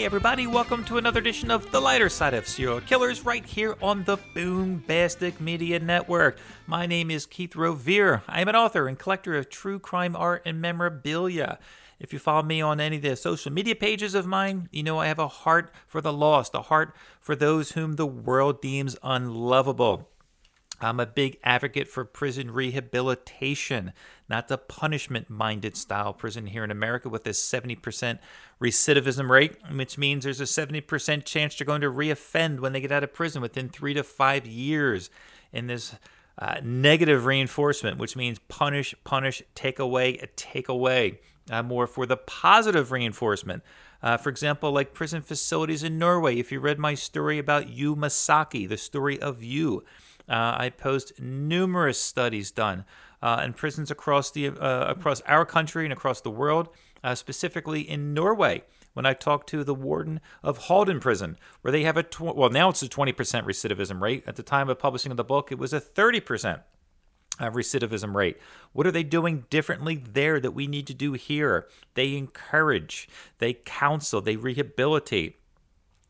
Hey, everybody, welcome to another edition of The Lighter Side of Serial Killers right here on the Boombastic Media Network. My name is Keith Rovere. I am an author and collector of true crime art and memorabilia. If you follow me on any of the social media pages of mine, you know I have a heart for the lost, a heart for those whom the world deems unlovable. I'm a big advocate for prison rehabilitation, not the punishment minded style prison here in America with this 70% recidivism rate, which means there's a 70% chance they're going to reoffend when they get out of prison within three to five years. in this uh, negative reinforcement, which means punish, punish, take away, take away. Uh, more for the positive reinforcement. Uh, for example, like prison facilities in Norway. If you read my story about Yu Masaki, the story of you, uh, I post numerous studies done uh, in prisons across the uh, across our country and across the world, uh, specifically in Norway. When I talked to the warden of Halden Prison, where they have a tw- well now it's a 20% recidivism rate. At the time of publishing of the book, it was a 30% uh, recidivism rate. What are they doing differently there that we need to do here? They encourage, they counsel, they rehabilitate.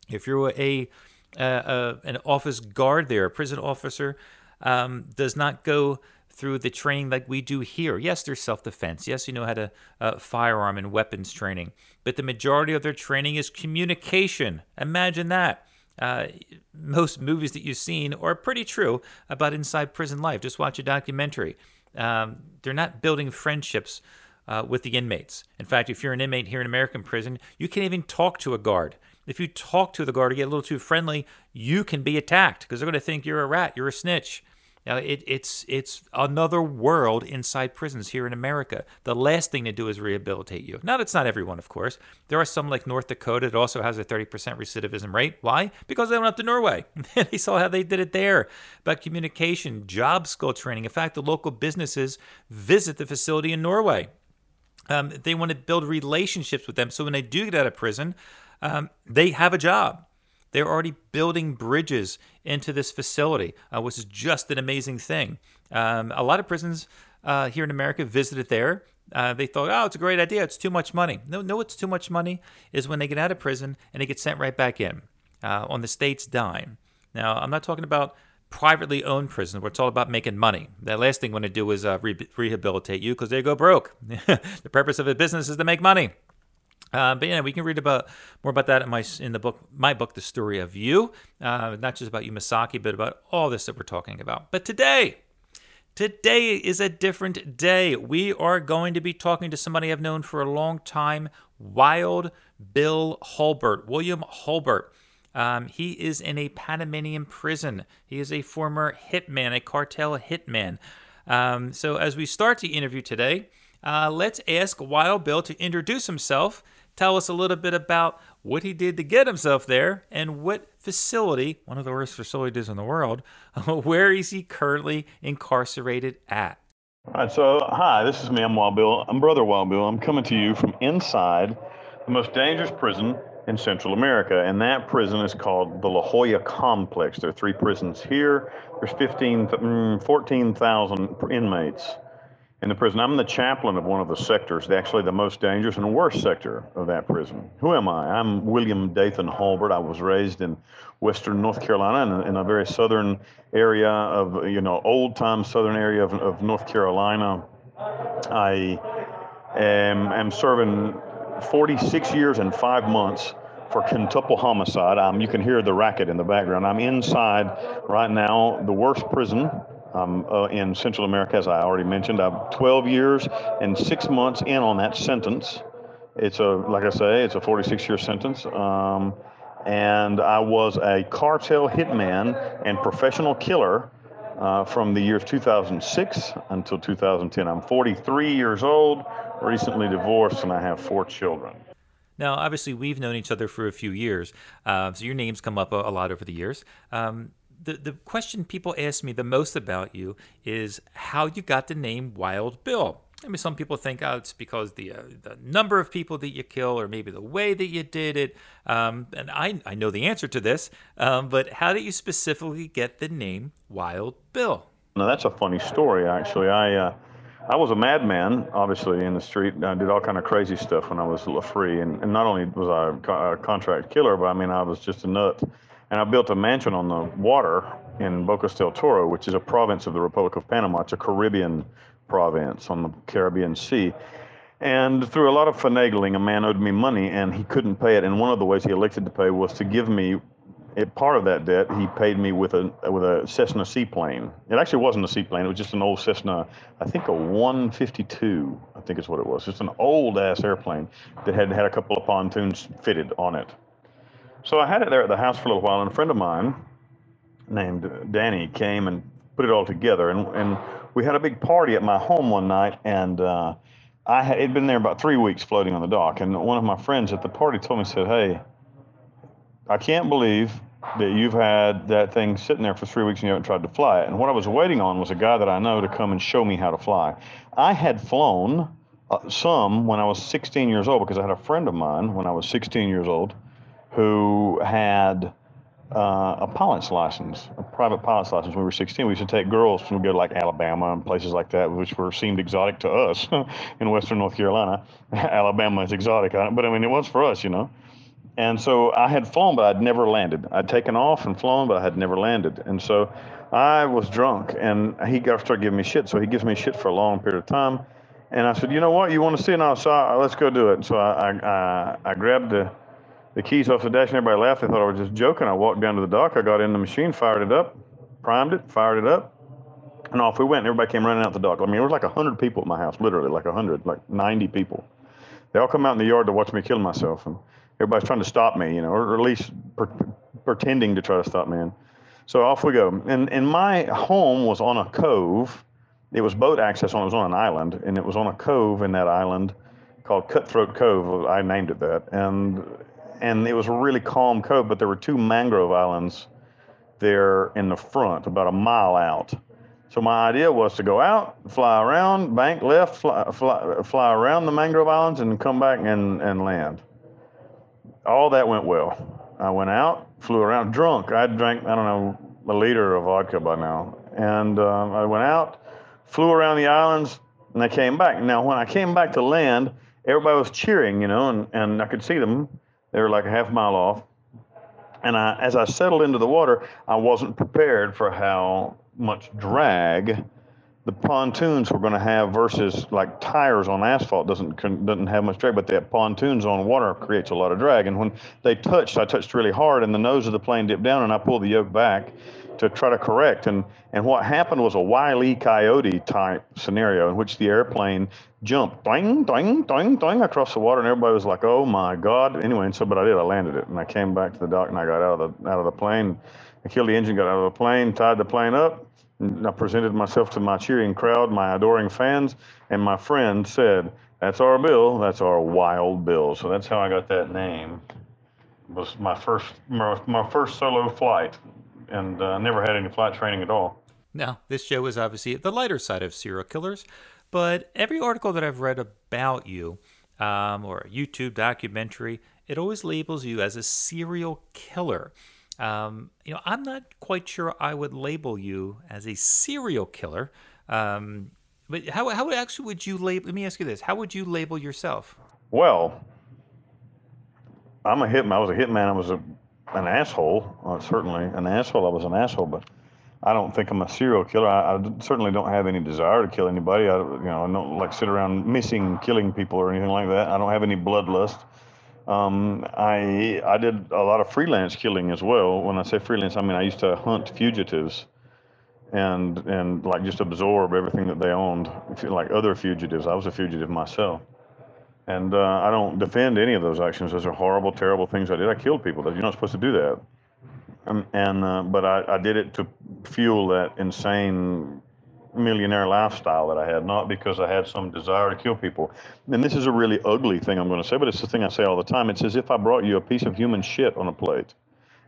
If you're a uh, uh, an office guard there, a prison officer, um, does not go through the training like we do here. Yes, there's self defense. Yes, you know how to uh, firearm and weapons training. But the majority of their training is communication. Imagine that. Uh, most movies that you've seen are pretty true about inside prison life. Just watch a documentary. Um, they're not building friendships uh, with the inmates. In fact, if you're an inmate here in American prison, you can't even talk to a guard. If you talk to the guard or get a little too friendly, you can be attacked because they're going to think you're a rat, you're a snitch. Now, it, it's it's another world inside prisons here in America. The last thing to do is rehabilitate you. Now, it's not everyone, of course. There are some like North Dakota that also has a 30% recidivism rate. Why? Because they went up to Norway. and they saw how they did it there. About communication, job skill training. In fact, the local businesses visit the facility in Norway. Um, they want to build relationships with them. So when they do get out of prison, um, they have a job. They're already building bridges into this facility, uh, which is just an amazing thing. Um, a lot of prisons uh, here in America visited there. Uh, they thought, oh, it's a great idea. It's too much money. No, no, it's too much money is when they get out of prison and they get sent right back in uh, on the state's dime. Now, I'm not talking about privately owned prisons where it's all about making money. The last thing we want to do is uh, re- rehabilitate you because they go broke. the purpose of a business is to make money. Uh, but yeah, we can read about more about that in my in the book, my book, The Story of You. Uh, not just about Yu Masaki, but about all this that we're talking about. But today, today is a different day. We are going to be talking to somebody I've known for a long time, Wild Bill Holbert, William Holbert. Um, he is in a Panamanian prison. He is a former hitman, a cartel hitman. Um, so as we start the interview today, uh, let's ask Wild Bill to introduce himself tell us a little bit about what he did to get himself there and what facility, one of the worst facilities in the world, where is he currently incarcerated at? All right, so hi, this is me. I'm Wild Bill. I'm Brother Wild Bill. I'm coming to you from inside the most dangerous prison in Central America, and that prison is called the La Joya Complex. There are three prisons here. There's 15, mm, 14,000 inmates in the prison. I'm the chaplain of one of the sectors, actually the most dangerous and worst sector of that prison. Who am I? I'm William Dathan Holbert. I was raised in western North Carolina in, in a very southern area of, you know, old time southern area of, of North Carolina. I am, am serving 46 years and five months for quintuple homicide. Um, you can hear the racket in the background. I'm inside right now, the worst prison um, uh, in Central America, as I already mentioned. I'm 12 years and six months in on that sentence. It's a, like I say, it's a 46 year sentence. Um, and I was a cartel hitman and professional killer uh, from the years 2006 until 2010. I'm 43 years old, recently divorced, and I have four children. Now, obviously, we've known each other for a few years, uh, so your names come up a, a lot over the years. Um, the, the question people ask me the most about you is how you got the name Wild Bill. I mean, some people think, oh, it's because the uh, the number of people that you kill, or maybe the way that you did it. Um, and I I know the answer to this, um, but how did you specifically get the name Wild Bill? Now that's a funny story, actually. I uh, I was a madman, obviously, in the street. I did all kind of crazy stuff when I was free, and, and not only was I a contract killer, but I mean I was just a nut. And I built a mansion on the water in Bocas del Toro, which is a province of the Republic of Panama. It's a Caribbean province on the Caribbean Sea. And through a lot of finagling, a man owed me money, and he couldn't pay it. And one of the ways he elected to pay was to give me it, part of that debt, he paid me with a with a Cessna seaplane. It actually wasn't a seaplane; it was just an old Cessna, I think a 152, I think is what it was. Just an old ass airplane that had had a couple of pontoons fitted on it. So I had it there at the house for a little while, and a friend of mine named Danny came and put it all together, and and we had a big party at my home one night, and. Uh, I had it'd been there about three weeks floating on the dock, and one of my friends at the party told me, said, "Hey, I can't believe that you've had that thing sitting there for three weeks and you haven't tried to fly it. And what I was waiting on was a guy that I know to come and show me how to fly. I had flown uh, some when I was 16 years old because I had a friend of mine when I was 16 years old who had uh, a pilot's license, a private pilot's license. When we were 16, we used to take girls and go to like Alabama and places like that, which were seemed exotic to us in Western North Carolina. Alabama is exotic, but I mean, it was for us, you know. And so I had flown, but I'd never landed. I'd taken off and flown, but I had never landed. And so I was drunk, and he got started giving me shit. So he gives me shit for a long period of time. And I said, you know what? You want to see so I, let's go do it. And so I, I, I grabbed the, the keys off the dash, and everybody laughed. They thought I was just joking. I walked down to the dock. I got in the machine, fired it up, primed it, fired it up, and off we went. And everybody came running out the dock. I mean, there was like 100 people at my house, literally, like 100, like 90 people. They all come out in the yard to watch me kill myself. And everybody's trying to stop me, you know, or, at least per- pretending to try to stop me. And so off we go. And, and my home was on a cove. It was boat access on it was on an island, and it was on a cove in that island called Cutthroat Cove. I named it that. And and it was a really calm cove, but there were two mangrove islands there in the front, about a mile out. So my idea was to go out, fly around, bank left, fly, fly, fly around the mangrove islands, and come back and, and land all that went well. I went out, flew around drunk. I drank, I don't know, a liter of vodka by now. And uh, I went out, flew around the islands, and I came back. Now, when I came back to land, everybody was cheering, you know, and, and I could see them. They were like a half mile off. And I, as I settled into the water, I wasn't prepared for how much drag the pontoons we're going to have versus like tires on asphalt doesn't doesn't have much drag, but the pontoons on water creates a lot of drag. And when they touched, I touched really hard, and the nose of the plane dipped down, and I pulled the yoke back to try to correct. And and what happened was a wily coyote type scenario in which the airplane jumped doing doing doing doing across the water, and everybody was like, "Oh my God!" Anyway, and so but I did. I landed it, and I came back to the dock, and I got out of the out of the plane. I killed the engine, got out of the plane, tied the plane up and I presented myself to my cheering crowd, my adoring fans, and my friend said, "That's our Bill. That's our Wild Bill." So that's how I got that name. It was my first my, my first solo flight, and uh, never had any flight training at all. Now, this show is obviously the lighter side of serial killers, but every article that I've read about you, um, or a YouTube documentary, it always labels you as a serial killer. Um, you know, I'm not quite sure I would label you as a serial killer. Um, but how, how actually would you label? Let me ask you this: How would you label yourself? Well, I'm a hitman. I was a hitman. I was a, an asshole. Uh, certainly an asshole. I was an asshole, but I don't think I'm a serial killer. I, I, certainly don't have any desire to kill anybody. I, you know, I don't like sit around missing killing people or anything like that. I don't have any bloodlust. Um, I I did a lot of freelance killing as well. When I say freelance, I mean I used to hunt fugitives, and and like just absorb everything that they owned, like other fugitives. I was a fugitive myself, and uh, I don't defend any of those actions. Those are horrible, terrible things I did. I killed people. You're not supposed to do that. Um, and uh, but I, I did it to fuel that insane millionaire lifestyle that I had, not because I had some desire to kill people. And this is a really ugly thing I'm going to say, but it's the thing I say all the time. It's as if I brought you a piece of human shit on a plate,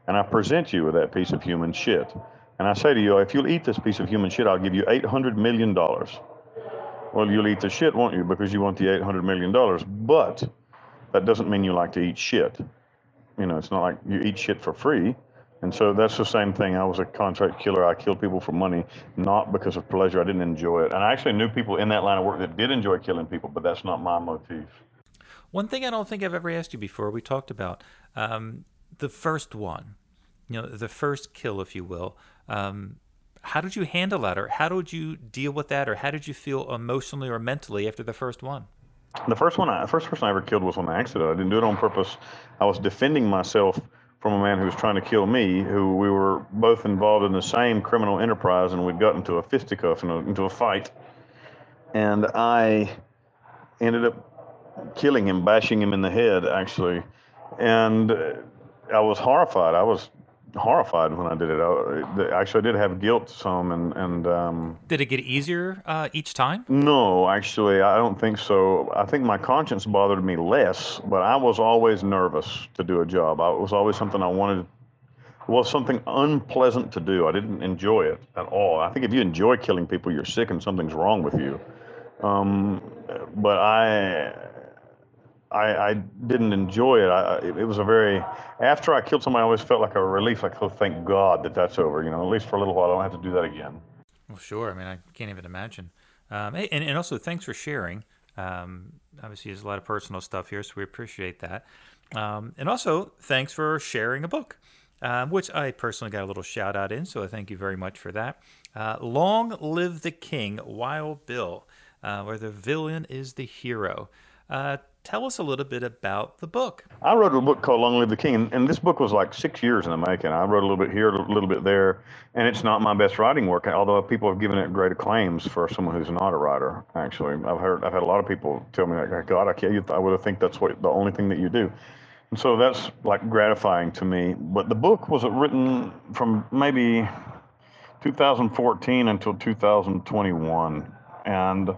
and I present you with that piece of human shit. And I say to you, if you'll eat this piece of human shit, I'll give you $800 million. Well, you'll eat the shit, won't you? Because you want the $800 million. But that doesn't mean you like to eat shit. You know, it's not like you eat shit for free And so that's the same thing. I was a contract killer. I killed people for money, not because of pleasure. I didn't enjoy it. And I actually knew people in that line of work that did enjoy killing people, but that's not my motif. One thing I don't think I've ever asked you before, we talked about um, the first one, you know, the first kill, if you will. Um, how did you handle that, or how did you deal with that, or how did you feel emotionally or mentally after the first one? The first one, the first person I ever killed was on accident. I didn't do it on purpose. I was defending myself from a man who was trying to kill me, who we were both involved in the same criminal enterprise, and we'd gotten into a fisticuff, and into a fight. And I ended up killing him, bashing him in the head, actually. And I was horrified. I was horrified when I did it. I, actually, I did have guilt some, and and um, did it get easier uh, each time? No, actually, I don't think so. I think my conscience bothered me less, but I was always nervous to do a job. I, it was always something I wanted. It was something unpleasant to do. I didn't enjoy it at all. I think if you enjoy killing people, you're sick and something's wrong with you. Um, but I I, I didn't enjoy it. I, it was a very after I killed somebody, I always felt like a relief, like oh, thank God that that's over. You know, at least for a little while, I don't have to do that again. Well, sure. I mean, I can't even imagine. Um, and, and also, thanks for sharing. Um, obviously, there's a lot of personal stuff here, so we appreciate that. Um, and also, thanks for sharing a book, um, which I personally got a little shout out in, so I thank you very much for that. Uh, Long Live the King, Wild Bill, uh, where the villain is the hero. Tell us a little bit about the book. I wrote a book called Long Live the King, and, this book was like six years in the making. I wrote a little bit here, a little bit there, and it's not my best writing work. Although people have given it great acclaims for someone who's not a writer. Actually, I've heard, I've had a lot of people tell me, like, oh, God, I can't. I would have think that's what the only thing that you do. And so that's like gratifying to me. But the book was written from maybe 2014 until 2021, and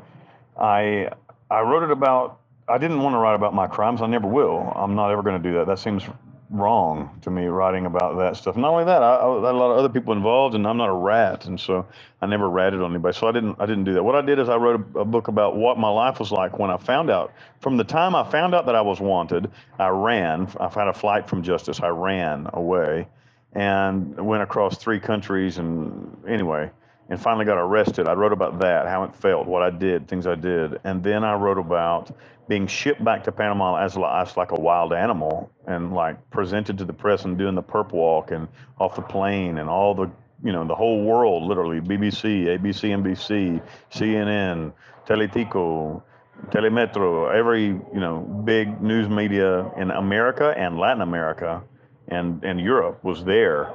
I I wrote it about I didn't want to write about my crimes. I never will. I'm not ever going to do that. That seems wrong to me writing about that stuff. Not only that, I, I, had a lot of other people involved, and I'm not a rat, and so I never ratted on anybody. So I didn't I didn't do that. What I did is I wrote a, a, book about what my life was like when I found out. From the time I found out that I was wanted, I ran. I've had a flight from justice. I ran away, and went across three countries, and anyway and finally got arrested. I wrote about that, how it felt, what I did, things I did. And then I wrote about being shipped back to Panama as, as like a wild animal and like presented to the press and doing the perp walk and off the plane and all the, you know, the whole world, literally BBC, ABC, NBC, CNN, Teletica, Telemetro, every, you know, big news media in America and Latin America and, and Europe was there.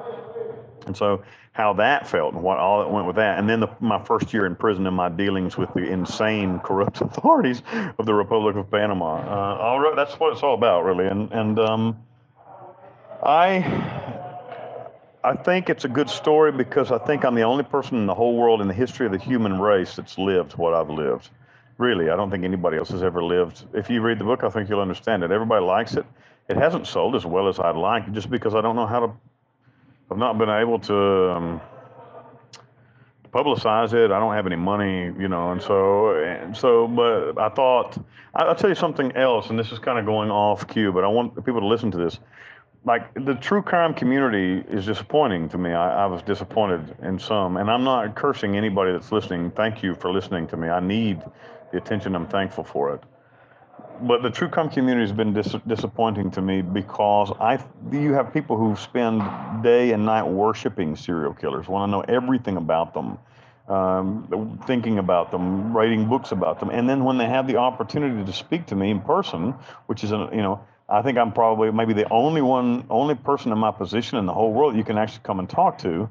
And so how that felt and what all that went with that. And then the, my first year in prison and my dealings with the insane, corrupt authorities of the Republic of Panama. Uh, all, that's what it's all about, really. And and um, I. I think it's a good story because I think I'm the only person in the whole world in the history of the human race that's lived what I've lived. Really, I don't think anybody else has ever lived. If you read the book, I think you'll understand it. Everybody likes it. It hasn't sold as well as I'd like, just because I don't know how to I've not been able to um, publicize it. I don't have any money, you know, and so and so. But I thought I'll tell you something else, and this is kind of going off cue, but I want people to listen to this. Like the true crime community is disappointing to me. I, I was disappointed in some, and I'm not cursing anybody that's listening. Thank you for listening to me. I need the attention. I'm thankful for it but the true crime community has been dis- disappointing to me because I you have people who spend day and night worshiping serial killers, want to know everything about them, um, thinking about them, writing books about them, and then when they have the opportunity to speak to me in person, which is a, you know I think I'm probably maybe the only one, only person in my position in the whole world you can actually come and talk to.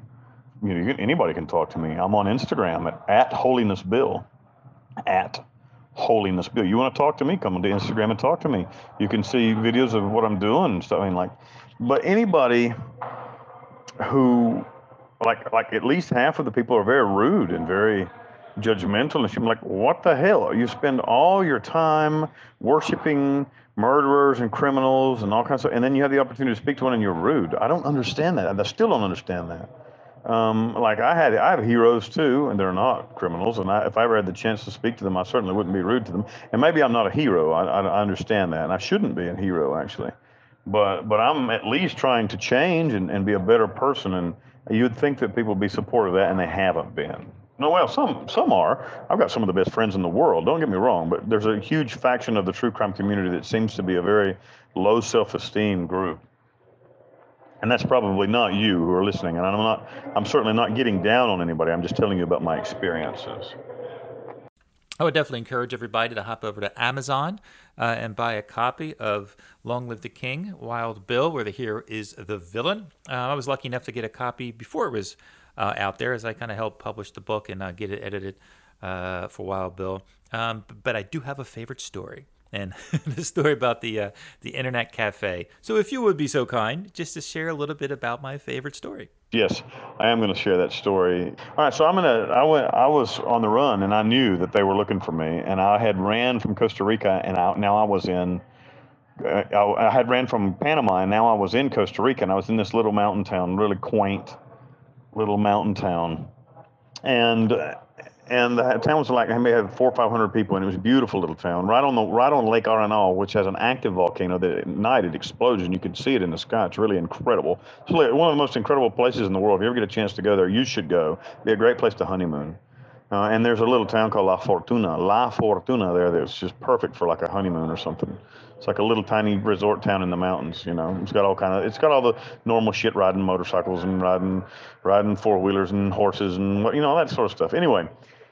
You know, anybody can talk to me. I'm on Instagram at, at Holiness Bill, at holiness bill. You want to talk to me? Come on to Instagram and talk to me. You can see videos of what I'm doing and stuff. I mean, like, but anybody who, like, like at least half of the people are very rude and very judgmental. And she's like, what the hell? You spend all your time worshiping murderers and criminals and all kinds of, and then you have the opportunity to speak to one and you're rude. I don't understand that. I still don't understand that. Um, like I had, I have heroes too, and they're not criminals. And I, if I ever had the chance to speak to them, I certainly wouldn't be rude to them. And maybe I'm not a hero. I, I, I understand that, and I shouldn't be a hero actually. but but I'm at least trying to change and, and be a better person. And you'd think that people would be supportive of that, and they haven't been. No, well, some some are. I've got some of the best friends in the world. Don't get me wrong, but there's a huge faction of the true crime community that seems to be a very low self-esteem group. And that's probably not you who are listening. And I'm not. I'm certainly not getting down on anybody. I'm just telling you about my experiences. I would definitely encourage everybody to hop over to Amazon uh, and buy a copy of Long Live the King, Wild Bill, where the hero is the villain. Uh, I was lucky enough to get a copy before it was uh, out there, as I kind of helped publish the book and uh, get it edited uh, for Wild Bill. Um, but I do have a favorite story and the story about the uh, the internet cafe. So, if you would be so kind, just to share a little bit about my favorite story. Yes, I am going to share that story. All right, so I'm gonna. I went. I was on the run, and I knew that they were looking for me, and I had ran from Costa Rica, and I, now I was in. Uh, I, I had ran from Panama, and now I was in Costa Rica, and I was in this little mountain town, really quaint, little mountain town, and and the town was like I may have four or five hundred people, and it was a beautiful little town, right on the right on Lake Arenal, which has an active volcano that at night it explodes, and you can see it in the sky. It's really incredible. It's one of the most incredible places in the world. If you ever get a chance to go there, you should go. It'd be a great place to honeymoon. Uh, and there's a little town called La Fortuna, La Fortuna there that's just perfect for like a honeymoon or something. It's like a little tiny resort town in the mountains, you know. It's got all kind of it's got all the normal shit riding motorcycles and riding riding four wheelers and horses and what you know, all that sort of stuff. Anyway,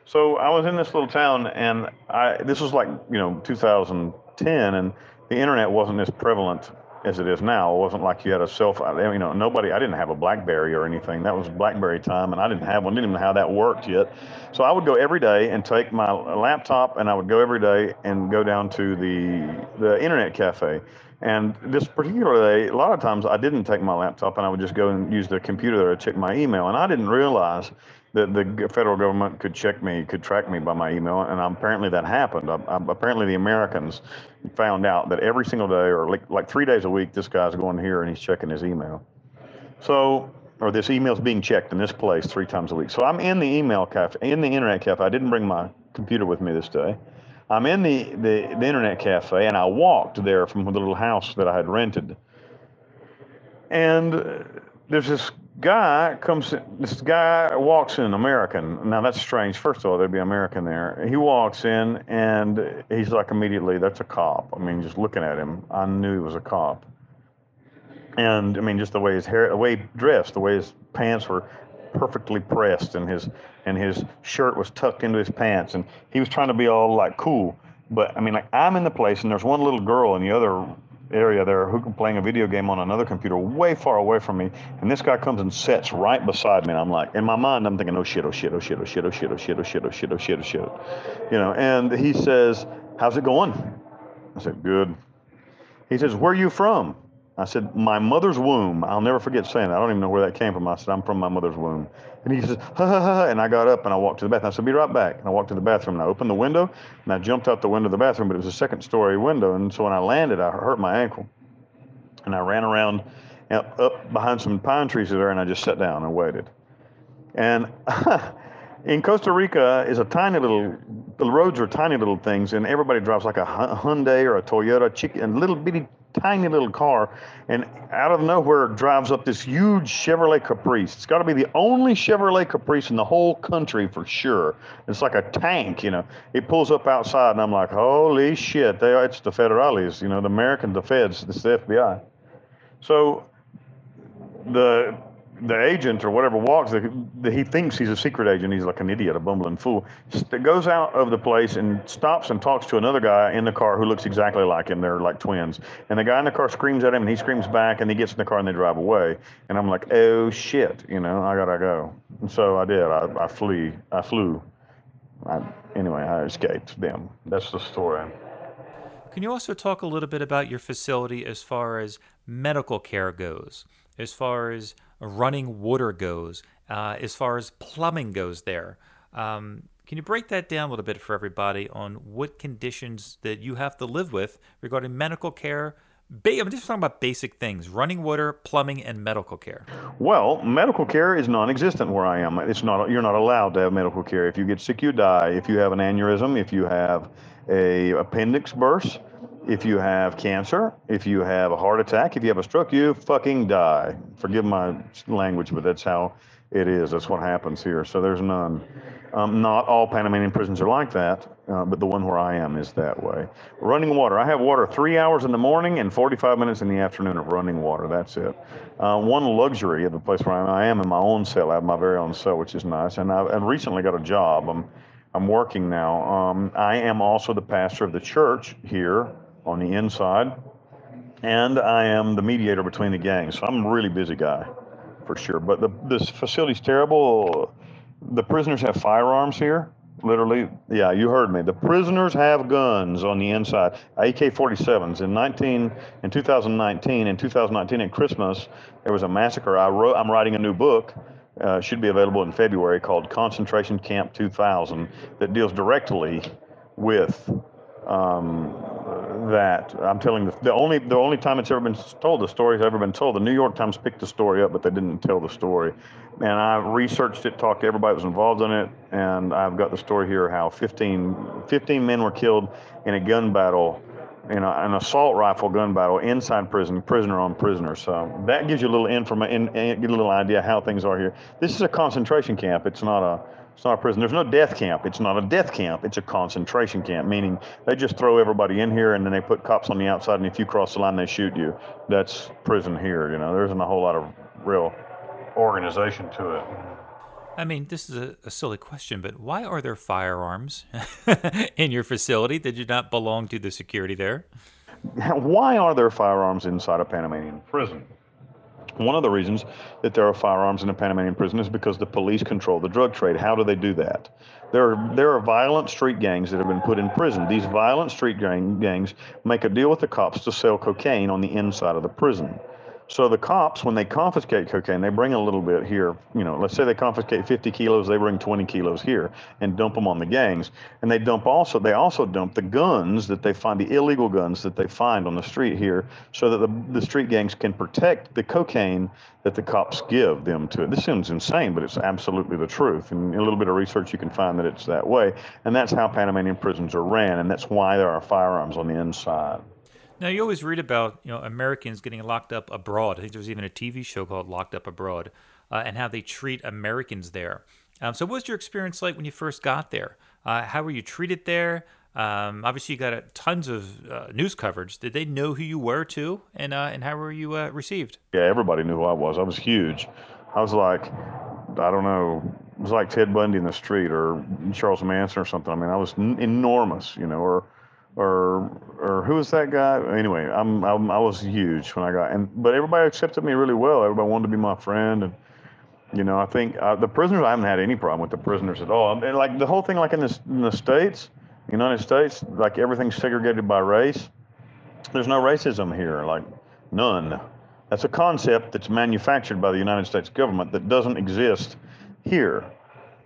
so I was in this little town, and I this was like you know 2010, and the internet wasn't as prevalent as it is now. It wasn't like you had a cell phone. You know, nobody. I didn't have a BlackBerry or anything. That was BlackBerry time, and I didn't have one. Didn't even know how that worked yet. So I would go every day and take my laptop, and I would go every day and go down to the the internet cafe. And this particular day, a lot of times I didn't take my laptop, and I would just go and use the computer there to check my email. And I didn't realize that the federal government could check me, could track me by my email, and apparently that happened. I, I, apparently, the Americans found out that every single day, or like, like three days a week, this guy's going here and he's checking his email. So, or this email's being checked in this place three times a week. So I'm in the email cafe, in the internet cafe. I didn't bring my computer with me this day. I'm in the, the, the internet cafe, and I walked there from the little house that I had rented. And there's this guy comes this guy walks in american. Now that's strange. First of all there'd be american there. He walks in and he's like immediately that's a cop. I mean just looking at him i knew he was a cop. And i mean just the way his hair the way he dressed the way his pants were perfectly pressed and his and his shirt was tucked into his pants and he was trying to be all like cool. But i mean like i'm in the place and there's one little girl in the other area there who can playing a video game on another computer way far away from me and this guy comes and sits right beside me and i'm like in my mind i'm thinking oh shit oh shit oh shit oh shit oh shit oh shit oh shit oh shit oh shit oh shit you know and he says how's it going i said good he says where are you from I said, my mother's womb. I'll never forget saying that. I don't even know where that came from. I said, I'm from my mother's womb. And he says, ha ha ha. And I got up and I walked to the bathroom. I said, be right back. And I walked to the bathroom and I opened the window and I jumped out the window of the bathroom, but it was a second story window. And so when I landed, I hurt my ankle. And I ran around up, up behind some pine trees there and I just sat down and waited. And in Costa Rica is a tiny little, the roads are tiny little things, and everybody drives like a Hyundai or a Toyota, and little bitty tiny little car, and out of nowhere drives up this huge Chevrolet Caprice. It's got to be the only Chevrolet Caprice in the whole country for sure. It's like a tank, you know. It pulls up outside, and I'm like, holy shit! They, it's the federales, you know, the American, the feds, it's the FBI. So the the agent or whatever walks, the, the, he thinks he's a secret agent. He's like an idiot, a bumbling fool. St- goes out of the place and stops and talks to another guy in the car who looks exactly like him. They're like twins. And the guy in the car screams at him, and he screams back, and he gets in the car and they drive away. And I'm like, oh shit, you know, I gotta go. And so I did. I, I flee. I flew. I, anyway, I escaped them. That's the story. Can you also talk a little bit about your facility as far as medical care goes? As far as running water goes, uh, as far as plumbing goes there. Um, can you break that down a little bit for everybody on what conditions that you have to live with regarding medical care? Ba- I'm just talking about basic things: running water, plumbing, and medical care. Well, medical care is non-existent where I am. It's not. You're not allowed to have medical care. If you get sick, you die. If you have an aneurysm, if you have a appendix burst, If you have cancer, if you have a heart attack, if you have a stroke, you fucking die. Forgive my language, but that's how it is. That's what happens here. So there's none. Um, not all Panamanian prisons are like that, uh, but the one where I am is that way. Running water. I have water three hours in the morning and 45 minutes in the afternoon of running water. That's it. Uh, one luxury of the place where I am, I am in my own cell. I have my very own cell, which is nice. And I've, I've recently got a job. I'm, I'm working now. Um, I am also the pastor of the church here on the inside, and I am the mediator between the gangs. So I'm a really busy guy for sure. But the, this facility's terrible. The prisoners have firearms here. Literally, yeah, you heard me. The prisoners have guns on the inside, AK-47s. In 19, in 2019, in 2019 at Christmas, there was a massacre. I wrote. I'm writing a new book. Uh, should be available in February called Concentration Camp 2000 that deals directly with um, that. I'm telling the, the only the only time it's ever been told, the story's ever been told. The New York Times picked the story up, but they didn't tell the story. And I researched it, talked to everybody that was involved in it, and I've got the story here how 15, 15 men were killed in a gun battle, in a, an assault rifle gun battle inside prison, prisoner on prisoner. So that gives you a little information, and get a little idea how things are here. This is a concentration camp. It's not a it's not a prison. There's no death camp. It's not a death camp. It's a concentration camp, meaning they just throw everybody in here and then they put cops on the outside, and if you cross the line, they shoot you. That's prison here. You know, there isn't a whole lot of real organization to it. I mean, this is a, a, silly question, but why are there firearms in your facility? Did you not belong to the security there? Why are there firearms inside a Panamanian prison? One of the reasons that there are firearms in a Panamanian prison is because the police control the drug trade. How do they do that? There are, there are violent street gangs that have been put in prison. These violent street gang, gangs make a deal with the cops to sell cocaine on the inside of the prison. So the cops, when they confiscate cocaine, they bring a little bit here. You know, let's say they confiscate 50 kilos, they bring 20 kilos here and dump them on the gangs. And they dump also, they also dump the guns that they find, the illegal guns that they find on the street here, so that the, the street gangs can protect the cocaine that the cops give them to it. This sounds insane, but it's absolutely the truth. And a little bit of research, you can find that it's that way. And that's how Panamanian prisons are ran, and that's why there are firearms on the inside. Now you always read about you know Americans getting locked up abroad. I think there was even a TV show called Locked Up Abroad, uh, and how they treat Americans there. Um, so, what was your experience like when you first got there? Uh, how were you treated there? Um, obviously, you got uh, tons of uh, news coverage. Did they know who you were too, and uh, and how were you uh, received? Yeah, everybody knew who I was. I was huge. I was like, I don't know, it was like Ted Bundy in the street or Charles Manson or something. I mean, I was n- enormous, you know, or or or who was that guy? Anyway, I'm, I'm I was huge when I got and but everybody accepted me really well. Everybody wanted to be my friend and you know I think uh, the prisoners I haven't had any problem with the prisoners at all. And like the whole thing like in the in the states, United States, like everything's segregated by race. There's no racism here, like none. That's a concept that's manufactured by the United States government that doesn't exist here.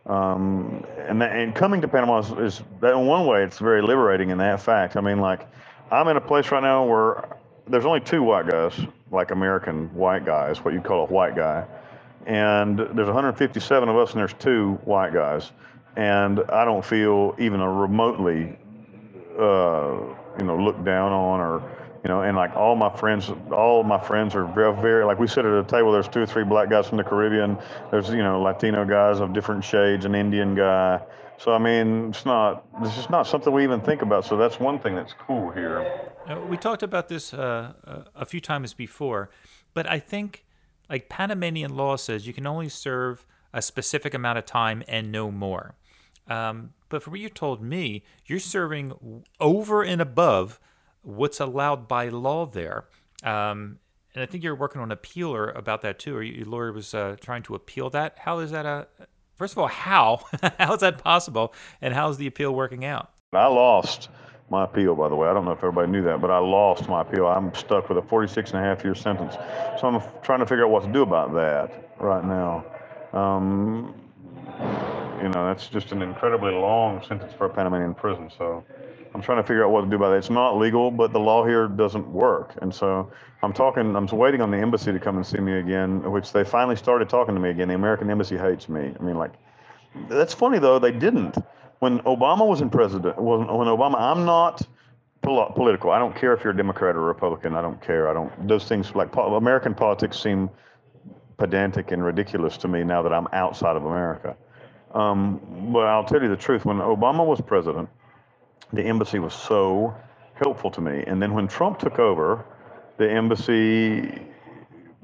Um, and, that, and coming to Panama is, is that in one way it's very liberating in that fact. I mean, like I'm in a place right now where there's only two white guys, like American white guys, what you call a white guy, and there's 157 of us, and there's two white guys, and I don't feel even a remotely, uh, you know, looked down on or you know, and like all my friends, all my friends are very, very, like we sit at a table, there's two or three black guys from the Caribbean. There's, you know, Latino guys of different shades, an Indian guy. So, I mean, it's not, this is not something we even think about. So that's one thing that's cool here. Uh, we talked about this uh, a few times before, but I think like Panamanian law says you can only serve a specific amount of time and no more. Um, but from what you told me, you're serving over and above what's allowed by law there. Um, and I think you're working on appeal or about that too. Or your lawyer was uh, trying to appeal that. How is that a? First of all, how how is that possible, and how is the appeal working out? I lost my appeal, by the way. I don't know if everybody knew that, but I lost my appeal. I'm stuck with a 46 and a half year sentence. So I'm trying to figure out what to do about that right now. Um, you know, that's just an incredibly long sentence for a Panamanian prison. So I'm trying to figure out what to do about it. It's not legal, but the law here doesn't work. And so I'm talking, I'm waiting on the embassy to come and see me again, which they finally started talking to me again. The American embassy hates me. I mean, like, that's funny though, they didn't. When Obama was in president, when, when Obama, I'm not pol- political. I don't care if you're a Democrat or Republican. I don't care. I don't. Those things like po- American politics seem pedantic and ridiculous to me now that I'm outside of America. Um, but I'll tell you the truth. When Obama was president, the embassy was so helpful to me. And then when Trump took over, the embassy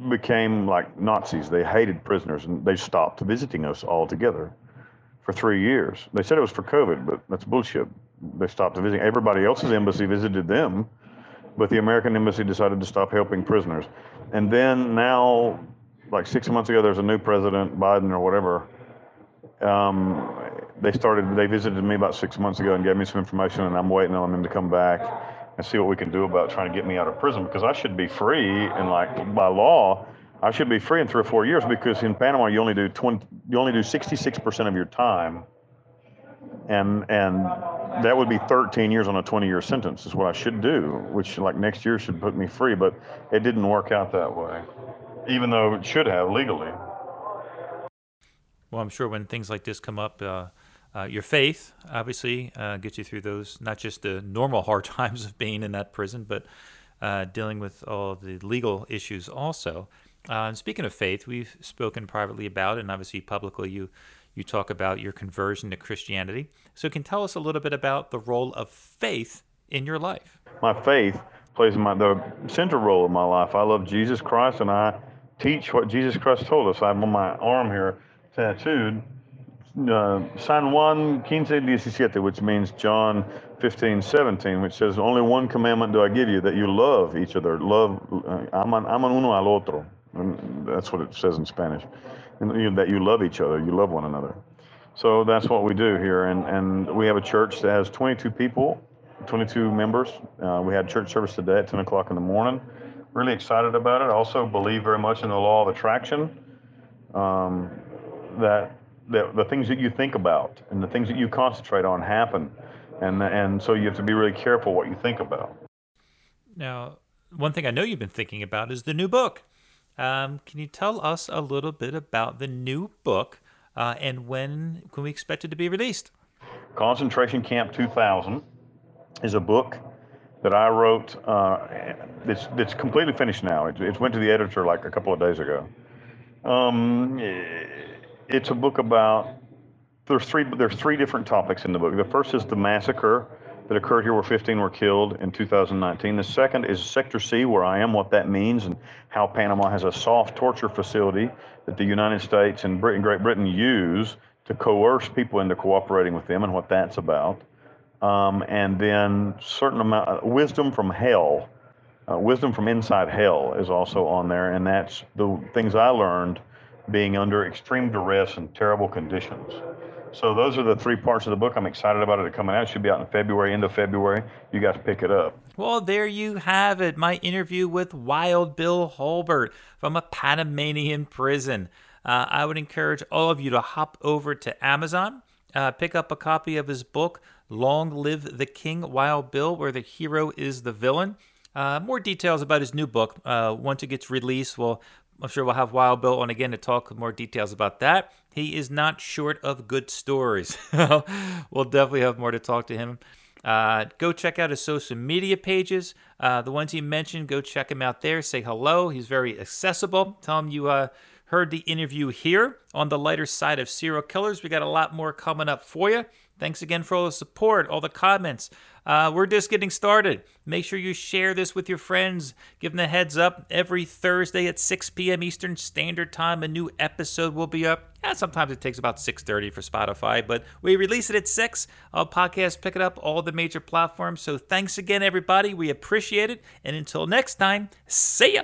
became like Nazis. They hated prisoners and they stopped visiting us altogether for three years. They said it was for COVID, but that's bullshit. They stopped visiting. Everybody else's embassy visited them, but the American embassy decided to stop helping prisoners. And then now, like six months ago, there's a new president, Biden or whatever. Um, they started, they visited me about six months ago and gave me some information, and I'm waiting on them to come back and see what we can do about trying to get me out of prison because I should be free and like by law I should be free in three or four years because in Panama you only do 20 you only do 66% of your time. And and that would be 13 years on a 20 year sentence is what I should do which like next year should put me free but it didn't work out that way even though it should have legally. Well I'm sure when things like this come up uh uh, your faith obviously uh, gets you through those, not just the normal hard times of being in that prison, but uh, dealing with all the legal issues also. Uh, and speaking of faith, we've spoken privately about it, and obviously publicly you you talk about your conversion to Christianity. So, can tell us a little bit about the role of faith in your life? My faith plays my, the central role in my life. I love Jesus Christ, and I teach what Jesus Christ told us. I have on my arm here tattooed uh, San Juan 15, 17, which means John 15, 17, which says, Only one commandment do I give you, that you love each other. Love, uh, aman, aman uno al otro. And that's what it says in Spanish. And you, that you love each other, you love one another. So that's what we do here. And, and we have a church that has 22 people, 22 members. Uh, we had church service today at 10 o'clock in the morning. Really excited about it. I also believe very much in the law of attraction. Um, that the, the things that you think about and the things that you concentrate on happen. And, and so you have to be really careful what you think about. Now, one thing I know you've been thinking about is the new book. Um, can you tell us a little bit about the new book uh, and when can we expect it to be released? Concentration Camp 2000 is a book that I wrote. Uh, it's, it's completely finished now. It, it went to the editor like a couple of days ago. Um, it's a book about there's three there's three different topics in the book. The first is the massacre that occurred here where 15 were killed in 2019. The second is Sector C, where I am, what that means, and how Panama has a soft torture facility that the United States and Britain, Great Britain use to coerce people into cooperating with them and what that's about. Um, and then certain amount uh, wisdom from hell, uh, wisdom from inside hell is also on there, and that's the things I learned being under extreme duress and terrible conditions. So those are the three parts of the book. I'm excited about it coming out. It should be out in February, end of February. You guys pick it up. Well, there you have it. My interview with Wild Bill Holbert from a Panamanian prison. Uh, I would encourage all of you to hop over to Amazon, uh, pick up a copy of his book, Long Live the King, Wild Bill, where the hero is the villain. Uh, more details about his new book uh, once it gets released. We'll I'm sure we'll have Wild Bill on again to talk more details about that. He is not short of good stories. we'll definitely have more to talk to him. Uh, go check out his social media pages. Uh, the ones he mentioned, go check him out there. Say hello. He's very accessible. Tell him you uh, heard the interview here on the lighter side of serial killers. We got a lot more coming up for you. Thanks again for all the support, all the comments. Uh, we're just getting started. Make sure you share this with your friends. Give them a heads up. Every Thursday at 6 p.m. Eastern Standard Time, a new episode will be up. Yeah, sometimes it takes about 6.30 for Spotify, but we release it at 6. Our podcast pick it up all the major platforms. So thanks again, everybody. We appreciate it. And until next time, see ya.